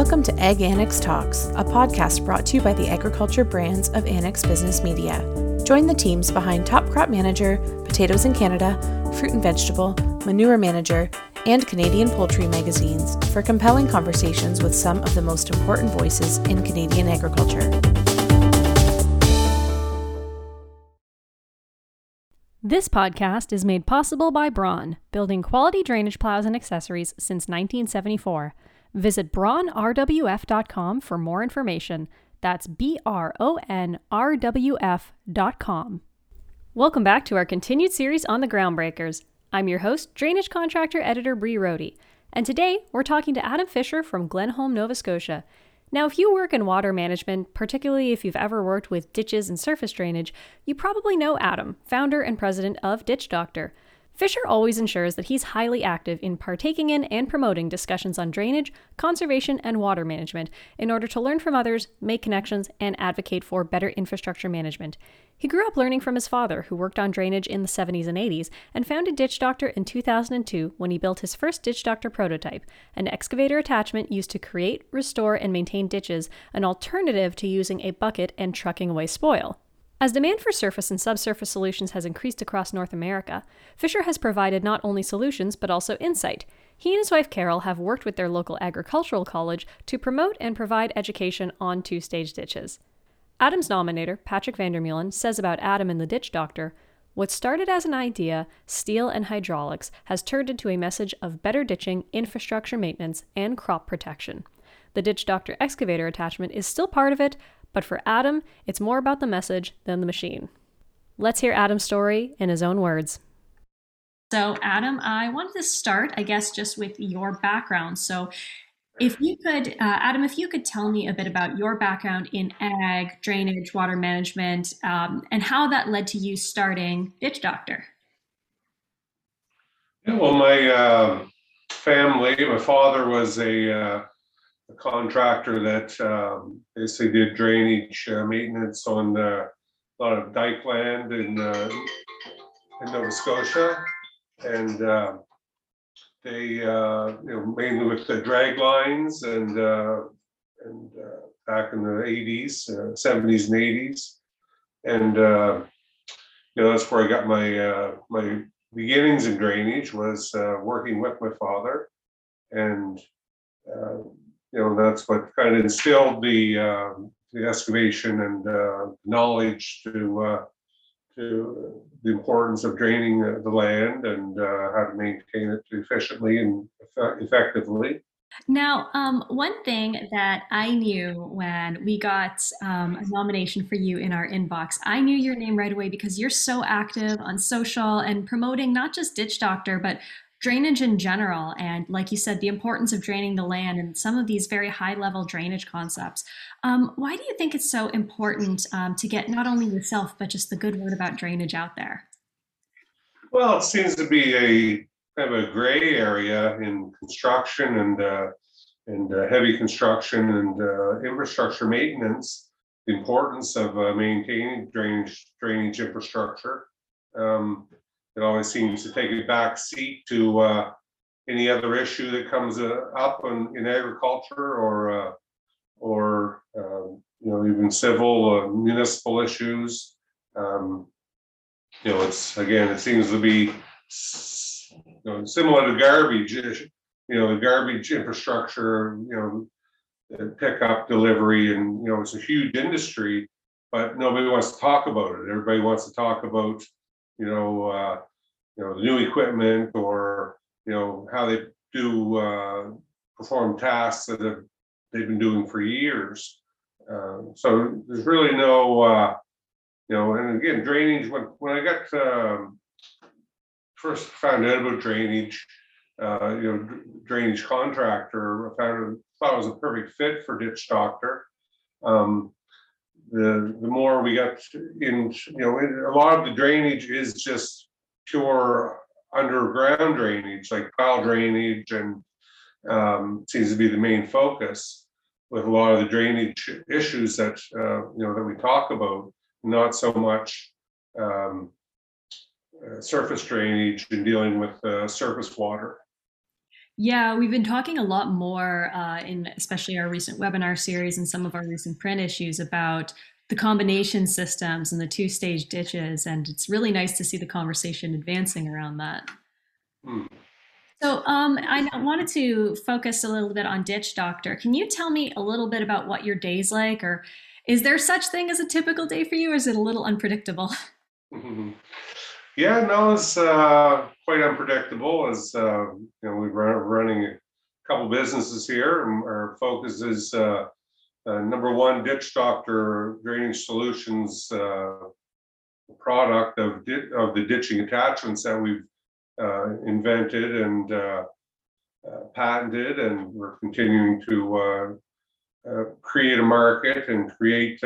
Welcome to Ag Annex Talks, a podcast brought to you by the agriculture brands of Annex Business Media. Join the teams behind Top Crop Manager, Potatoes in Canada, Fruit and Vegetable, Manure Manager, and Canadian Poultry magazines for compelling conversations with some of the most important voices in Canadian agriculture. This podcast is made possible by Braun, building quality drainage plows and accessories since 1974. Visit braunrwf.com for more information. That's B R O N R W F.com. Welcome back to our continued series on the Groundbreakers. I'm your host, drainage contractor editor Bree Rody, and today we're talking to Adam Fisher from Glenholme, Nova Scotia. Now, if you work in water management, particularly if you've ever worked with ditches and surface drainage, you probably know Adam, founder and president of Ditch Doctor. Fisher always ensures that he's highly active in partaking in and promoting discussions on drainage, conservation, and water management in order to learn from others, make connections, and advocate for better infrastructure management. He grew up learning from his father, who worked on drainage in the 70s and 80s, and founded Ditch Doctor in 2002 when he built his first Ditch Doctor prototype, an excavator attachment used to create, restore, and maintain ditches, an alternative to using a bucket and trucking away spoil. As demand for surface and subsurface solutions has increased across North America, Fisher has provided not only solutions but also insight. He and his wife Carol have worked with their local agricultural college to promote and provide education on two stage ditches. Adam's nominator, Patrick Vandermeulen, says about Adam and the Ditch Doctor what started as an idea, steel and hydraulics, has turned into a message of better ditching, infrastructure maintenance, and crop protection. The Ditch Doctor excavator attachment is still part of it, but for Adam, it's more about the message than the machine. Let's hear Adam's story in his own words. So, Adam, I wanted to start, I guess, just with your background. So, if you could, uh, Adam, if you could tell me a bit about your background in ag, drainage, water management, um, and how that led to you starting Ditch Doctor. Yeah, well, my uh, family, my father was a uh, a contractor that um, basically did drainage uh, maintenance on uh, a lot of dike land in, uh, in Nova Scotia. And uh, they, uh, you know, mainly with the drag lines and, uh, and uh, back in the 80s, uh, 70s and 80s. And, uh, you know, that's where I got my, uh, my beginnings in drainage was uh, working with my father. And uh, you know, that's what kind of instilled the, um, the excavation and, uh, knowledge to, uh, to the importance of draining the land and, uh, how to maintain it efficiently and effe- effectively. Now, um, one thing that I knew when we got um, a nomination for you in our inbox, I knew your name right away because you're so active on social and promoting not just Ditch Doctor, but drainage in general. And like you said, the importance of draining the land and some of these very high level drainage concepts. Um, why do you think it's so important um, to get not only yourself, but just the good word about drainage out there? Well, it seems to be a kind of a gray area in construction and, uh, and uh, heavy construction and, uh, infrastructure maintenance. The importance of uh, maintaining drainage, drainage infrastructure. Um, it always seems to take a back seat to, uh, any other issue that comes, uh, up in, in agriculture or, uh, or, um, you know, even civil or municipal issues. Um, you know, it's, again, it seems to be you know, similar to garbage, you know, the garbage infrastructure, you know, pickup, delivery, and, you know, it's a huge industry, but nobody wants to talk about it. Everybody wants to talk about, you know, uh, you know, new equipment or, you know, how they do, uh, perform tasks that have, they've been doing for years. Um, so there's really no, uh, you know, and again, drainage, when, when I got, um, first found out about drainage, uh, you know, drainage contractor, I found, thought it was a perfect fit for ditch doctor. Um, the, the more we got in, you know, a lot of the drainage is just pure underground drainage, like tile drainage and um, seems to be the main focus with a lot of the drainage issues that, uh, you know, that we talk about, not so much um, uh, surface drainage and dealing with uh, surface water. Yeah, we've been talking a lot more uh, in especially our recent webinar series and some of our recent print issues about the combination systems and the two stage ditches. And it's really nice to see the conversation advancing around that. Hmm. So um, I wanted to focus a little bit on Ditch Doctor. Can you tell me a little bit about what your day's like, or is there such thing as a typical day for you, or is it a little unpredictable? Mm-hmm. Yeah, no, it's uh, quite unpredictable. As uh, you know, we're running a couple businesses here, and our focus is uh, uh number one, Ditch Doctor Drainage Solutions uh, product of di- of the ditching attachments that we've uh, invented and patented, and we're continuing to create a market and create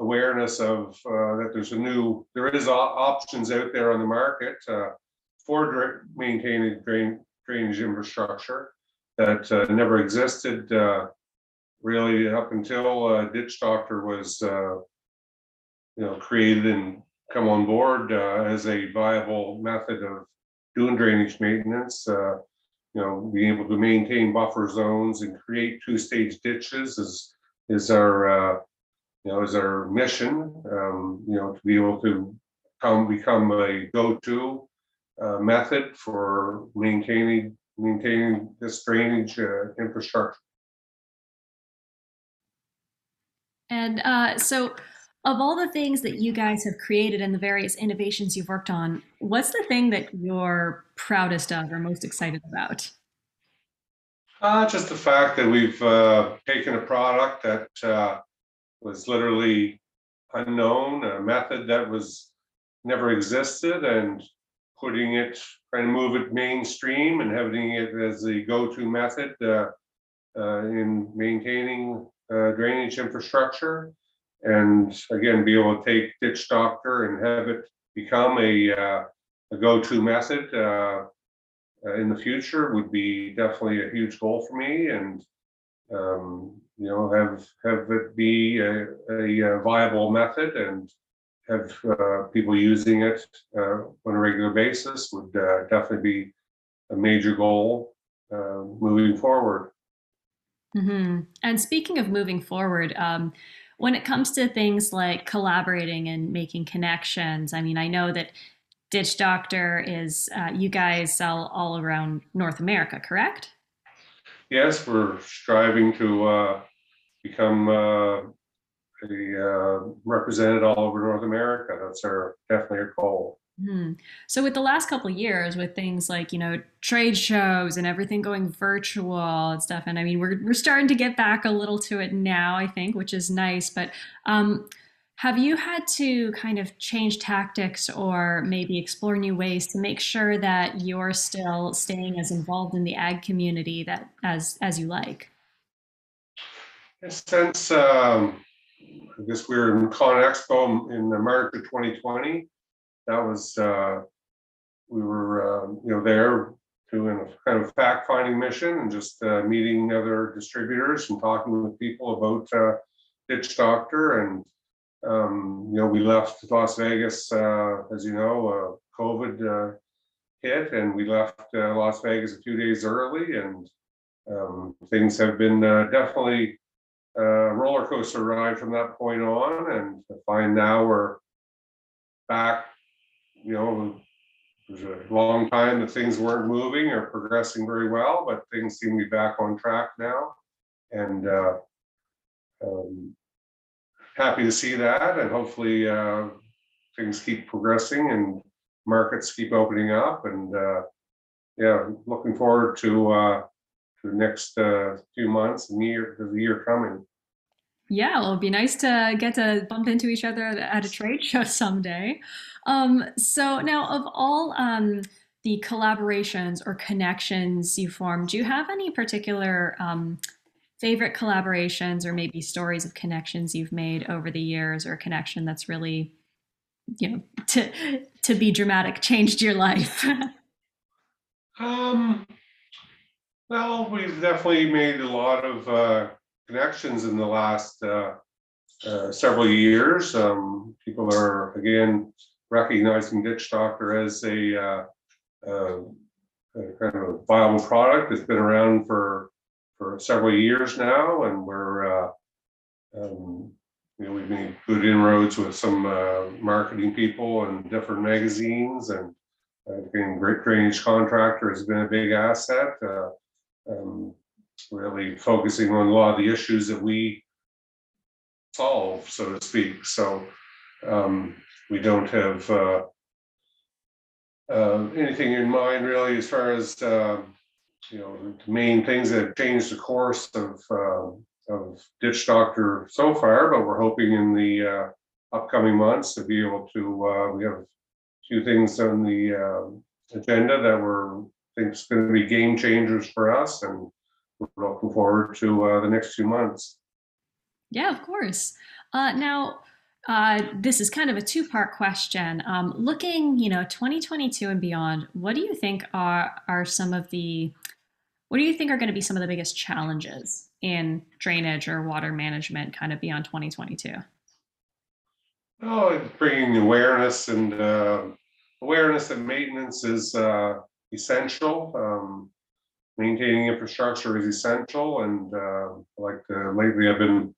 awareness of uh, that there's a new there is options out there on the market uh, for maintaining drain drainage infrastructure that uh, never existed uh, really up until uh, ditch doctor was uh, you know created and come on board as a viable method of doing drainage maintenance you know being able to maintain buffer zones and create two stage ditches is is our you know, is our mission, um, you know, to be able to come become a go-to uh, method for maintaining maintaining this drainage uh, infrastructure. And uh, so, of all the things that you guys have created and the various innovations you've worked on, what's the thing that you're proudest of or most excited about? Uh, just the fact that we've uh, taken a product that uh, was literally unknown, a method that was never existed, and putting it, trying to move it mainstream and having it as the go-to method uh, uh, in maintaining uh, drainage infrastructure. And again, be able to take Ditch Doctor and have it become a, uh, a go-to method uh, uh, in the future would be definitely a huge goal for me. And um, you know, have have it be a, a viable method and have uh, people using it uh, on a regular basis would uh, definitely be a major goal moving forward. Mm-hmm. And speaking of moving forward, um, when it comes to things like collaborating and making connections, I mean, I know that Ditch Doctor is uh, you guys sell all around North America, correct? yes, we're striving to uh, become uh, a, uh, represented all over North America. That's our definitely our goal. Hmm. So, with the last couple of years, with things like you know trade shows and everything going virtual and stuff, and I mean we're we're starting to get back a little to it now, I think, which is nice. But um, have you had to kind of change tactics or maybe explore new ways to make sure that you're still staying as involved in the ag community that as as you like? Since um, I guess we were in ConExpo in March of 2020, that was uh, we were uh, you know there doing a kind of fact finding mission and just uh, meeting other distributors and talking with people about uh, Ditch Doctor and um, you know, we left Las Vegas, uh, as you know, uh, COVID uh, hit, and we left uh, Las Vegas a few days early, and um, things have been uh, definitely a roller coaster ride from that point on. And I find now we're back. You know, it was a long time that things weren't moving or progressing very well, but things seem to be back on track now, and. Uh, um, happy to see that, and hopefully uh, things keep progressing and markets keep opening up. And uh, yeah, looking forward to uh, to the next uh, few months and year, the year coming. Yeah, well, it'll be nice to get to bump into each other at a trade show someday. Um, so now, of all um, the collaborations or connections you formed, do you have any particular um, favorite collaborations or maybe stories of connections you've made over the years or a connection that's really you know to to be dramatic changed your life um well we've definitely made a lot of uh, connections in the last uh, uh, several years um, people are again recognizing ditch doctor as a uh, uh, a kind of a viable product. It's been around for for several years now, and we're uh, um, you know we've made good inroads with some uh, marketing people and different magazines, and uh, being great drainage contractor has been a big asset. Um, really focusing on a lot of the issues that we solve, so to speak. So um, we don't have uh, uh, anything in mind really as far as uh, you know the main things that have changed the course of uh, of Ditch Doctor so far, but we're hoping in the uh, upcoming months to be able to. Uh, we have a few things on the agenda that we're think is going to be game changers for us, and we're looking forward to uh, the next few months. Yeah, of course. Uh, now, uh, this is kind of a two-part question. Um, looking, you know, 2022 and beyond, what do you think are are some of the what do you think are going to be some of the biggest challenges in drainage or water management, kind of beyond 2022? Oh, bringing awareness and uh, awareness and maintenance is uh, essential. Um, maintaining infrastructure is essential, and uh, like uh, lately, I've been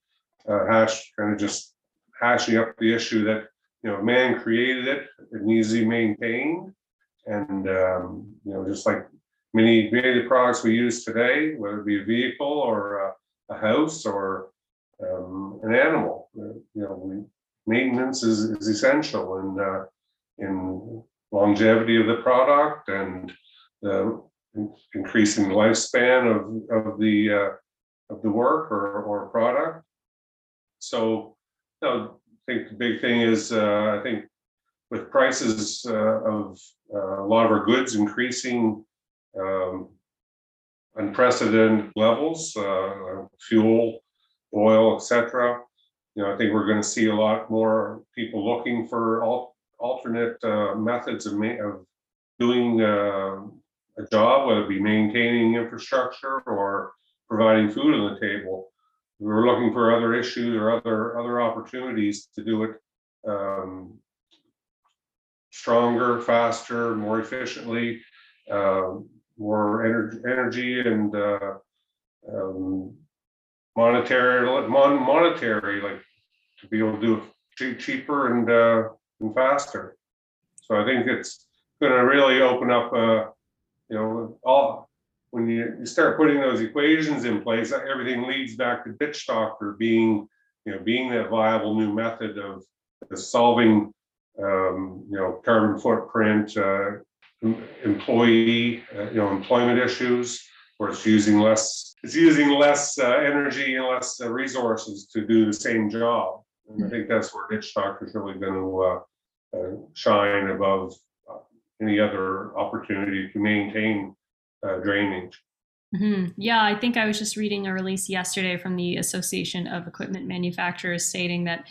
uh, hash kind of just hashing up the issue that you know man created it; it needs to be maintained, and um, you know just like many many of the products we use today, whether it be a vehicle or a, a house or um, an animal, uh, you know, we, maintenance is, is essential in uh, in longevity of the product and the increasing the lifespan of, of the, uh, of the work or, or product. So, you know, I think the big thing is, uh, I think with prices uh, of uh, a lot of our goods increasing um, unprecedented levels, uh, fuel, oil, etc. You know, I think we're going to see a lot more people looking for al- alternate uh, methods of, ma- of doing uh, a job, whether it be maintaining infrastructure or providing food on the table. We're looking for other issues or other other opportunities to do it um, stronger, faster, more efficiently, uh, more energy, energy and uh, um, monetary, mon- monetary, like to be able to do it cheaper and uh, and faster. So I think it's going to really open up uh, you know, all when you, you start putting those equations in place, everything leads back to ditch doctor being, you know, being that viable new method of, of solving, um, you know, carbon footprint, uh, employee, uh, you know, employment issues, where it's using less, it's using less uh, energy and less uh, resources to do the same job. And I think that's where ditch doctor is really going to uh, uh, shine above any other opportunity to maintain uh, drainage. Mm-hmm. Yeah, I think I was just reading a release yesterday from the Association of Equipment Manufacturers stating that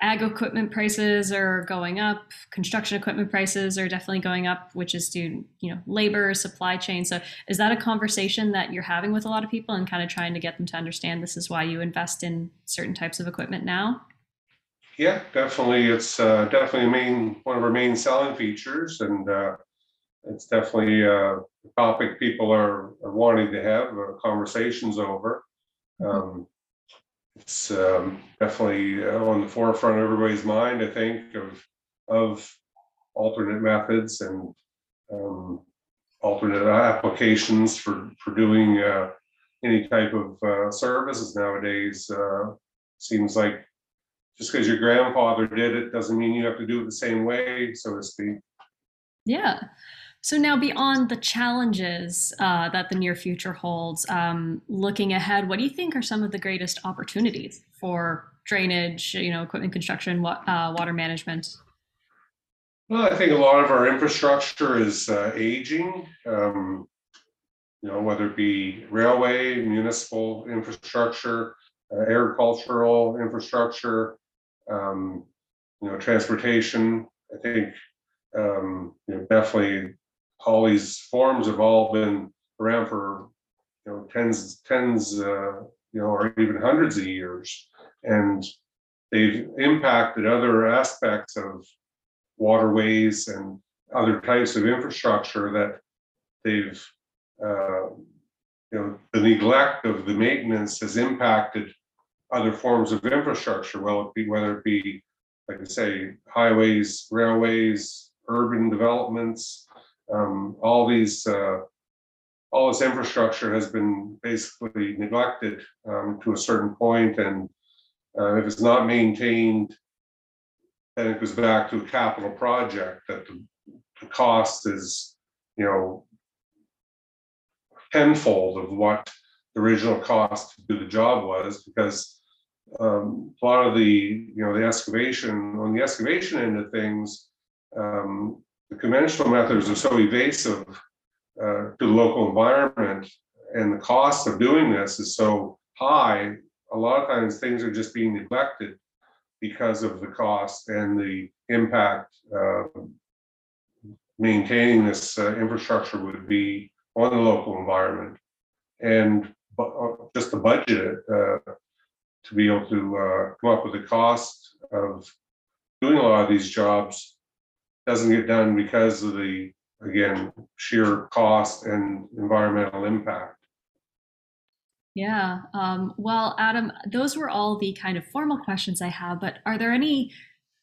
ag equipment prices are going up, construction equipment prices are definitely going up, which is due, you know, labor, supply chain. So is that a conversation that you're having with a lot of people and kind of trying to get them to understand this is why you invest in certain types of equipment now? Yeah, definitely. It's uh, definitely main one of our main selling features, and uh, it's definitely uh, a topic people are, are wanting to have uh, conversations over. Um, it's um, definitely uh, on the forefront of everybody's mind. I think of of alternate methods and um, alternate applications for for doing uh, any type of services nowadays. seems like just because your grandfather did it doesn't mean you have to do it the same way, so to speak. Yeah. So now, beyond the challenges uh, that the near future holds, um, looking ahead, what do you think are some of the greatest opportunities for drainage, you know, equipment construction, uh, water management? Well, I think a lot of our infrastructure is uh, aging. Um, you know, whether it be railway, municipal infrastructure, uh, agricultural infrastructure, um, you know, transportation. I think um, you know definitely all these forms have all been around for you know tens, tens, uh, you know, or even hundreds of years, and they've impacted other aspects of waterways and other types of infrastructure that they've, uh, you know, the neglect of the maintenance has impacted other forms of infrastructure, well, it be, whether it be, like I say, highways, railways, urban developments, um, all these, uh, all this infrastructure has been basically neglected, um, to a certain point, and, uh, if it's not maintained, then it goes back to a capital project, that the, the cost is, you know, tenfold of what the original cost to do the job was, because um, a lot of the, you know, the excavation, on the excavation end of things, um, the conventional methods are so evasive uh, to the local environment, and the cost of doing this is so high. A lot of times, things are just being neglected because of the cost and the impact. Uh, maintaining this uh, infrastructure would be on the local environment, and uh, just to budget uh, to be able to uh, come up with the cost of doing a lot of these jobs doesn't get done because of the, again, sheer cost and environmental impact. Yeah. Um, well, Adam, those were all the kind of formal questions I have, but are there any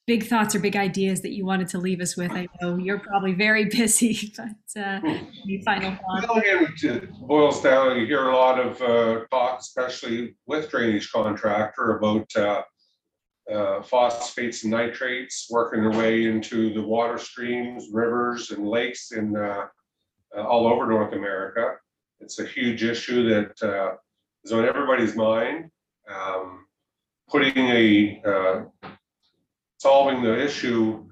big thoughts or big ideas that you wanted to leave us with? I know you're probably very busy, but uh, any final thoughts? Well, it boils down, you hear a lot of uh, talk, especially with drainage contractor, about uh, uh, phosphates and nitrates working their way into the water streams, rivers, and lakes in uh, uh, all over North America. It's a huge issue that uh, is on everybody's mind. Um, putting a uh, solving the issue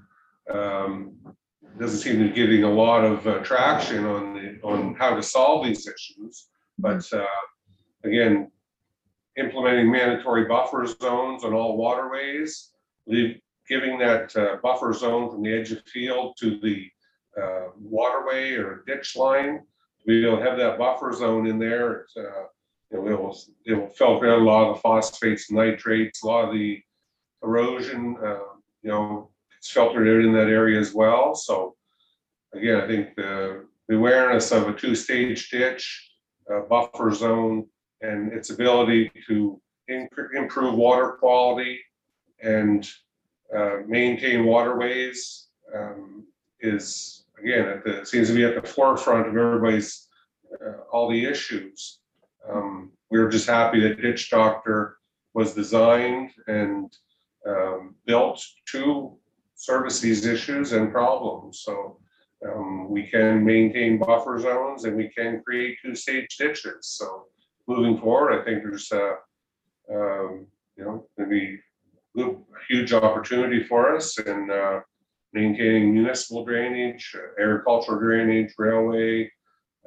um, doesn't seem to be getting a lot of uh, traction on the on how to solve these issues. But uh, again, implementing mandatory buffer zones on all waterways, leave, giving that uh, buffer zone from the edge of field to the uh, waterway or ditch line, able to have that buffer zone in there. It, uh, it will it will filter out a lot of the phosphates, nitrates, a lot of the erosion. Uh, you know, it's filtered out in that area as well. So again, I think the, the awareness of a two-stage ditch, buffer zone, and its ability to in- improve water quality and uh, maintain waterways um, is again at the seems to be at the forefront of everybody's uh, all the issues. Um, we were just happy that Ditch Doctor was designed and um, built to service these issues and problems. So um, we can maintain buffer zones and we can create two-stage ditches. So moving forward, I think there's a, um, you know, a huge opportunity for us in uh, maintaining municipal drainage, uh, agricultural drainage, railway,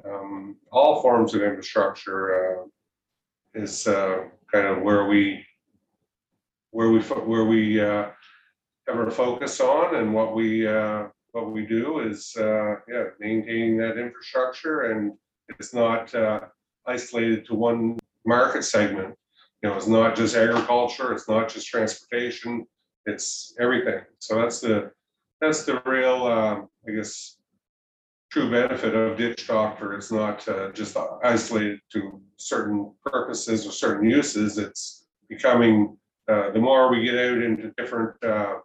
um, all forms of infrastructure uh, is uh, kind of where we where we where we uh, our focus on and what we uh, what we do is uh, yeah maintaining that infrastructure and it's not uh, isolated to one market segment. You know, it's not just agriculture, it's not just transportation, it's everything. So that's the that's the real uh, I guess true benefit of ditch doctor. It's not uh, just isolated to certain purposes or certain uses. It's becoming uh, the more we get out into different uh,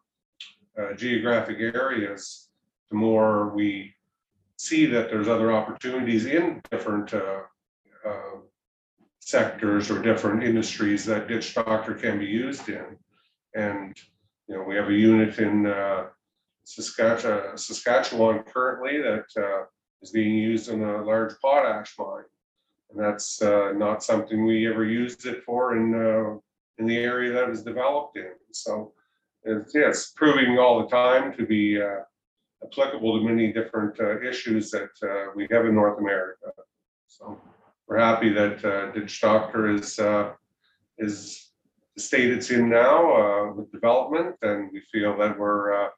uh, geographic areas, the more we see that there's other opportunities in different uh, uh, sectors or different industries that ditch doctor can be used in. And, you know, we have a unit in Saskatchewan, Saskatchewan currently that is being used in a large potash mine. And that's not something we ever used it for in in the area that was developed in. So it's, yeah, it's proving all the time to be uh, applicable to many different uh, issues that uh, we have in North America. So we're happy that uh, Doctor is uh, is the state it's in now uh, with development, and we feel that we're uh,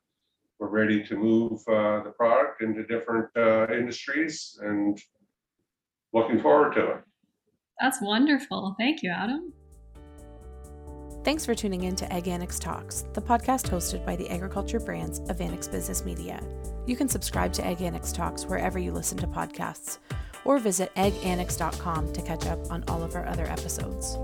we're ready to move the product into different industries and looking forward to it. That's wonderful. Thank you, Adam. Thanks for tuning in to Ag Annex Talks, the podcast hosted by the agriculture brands of Annex Business Media. You can subscribe to Ag Annex Talks wherever you listen to podcasts, or visit agannex.com to catch up on all of our other episodes.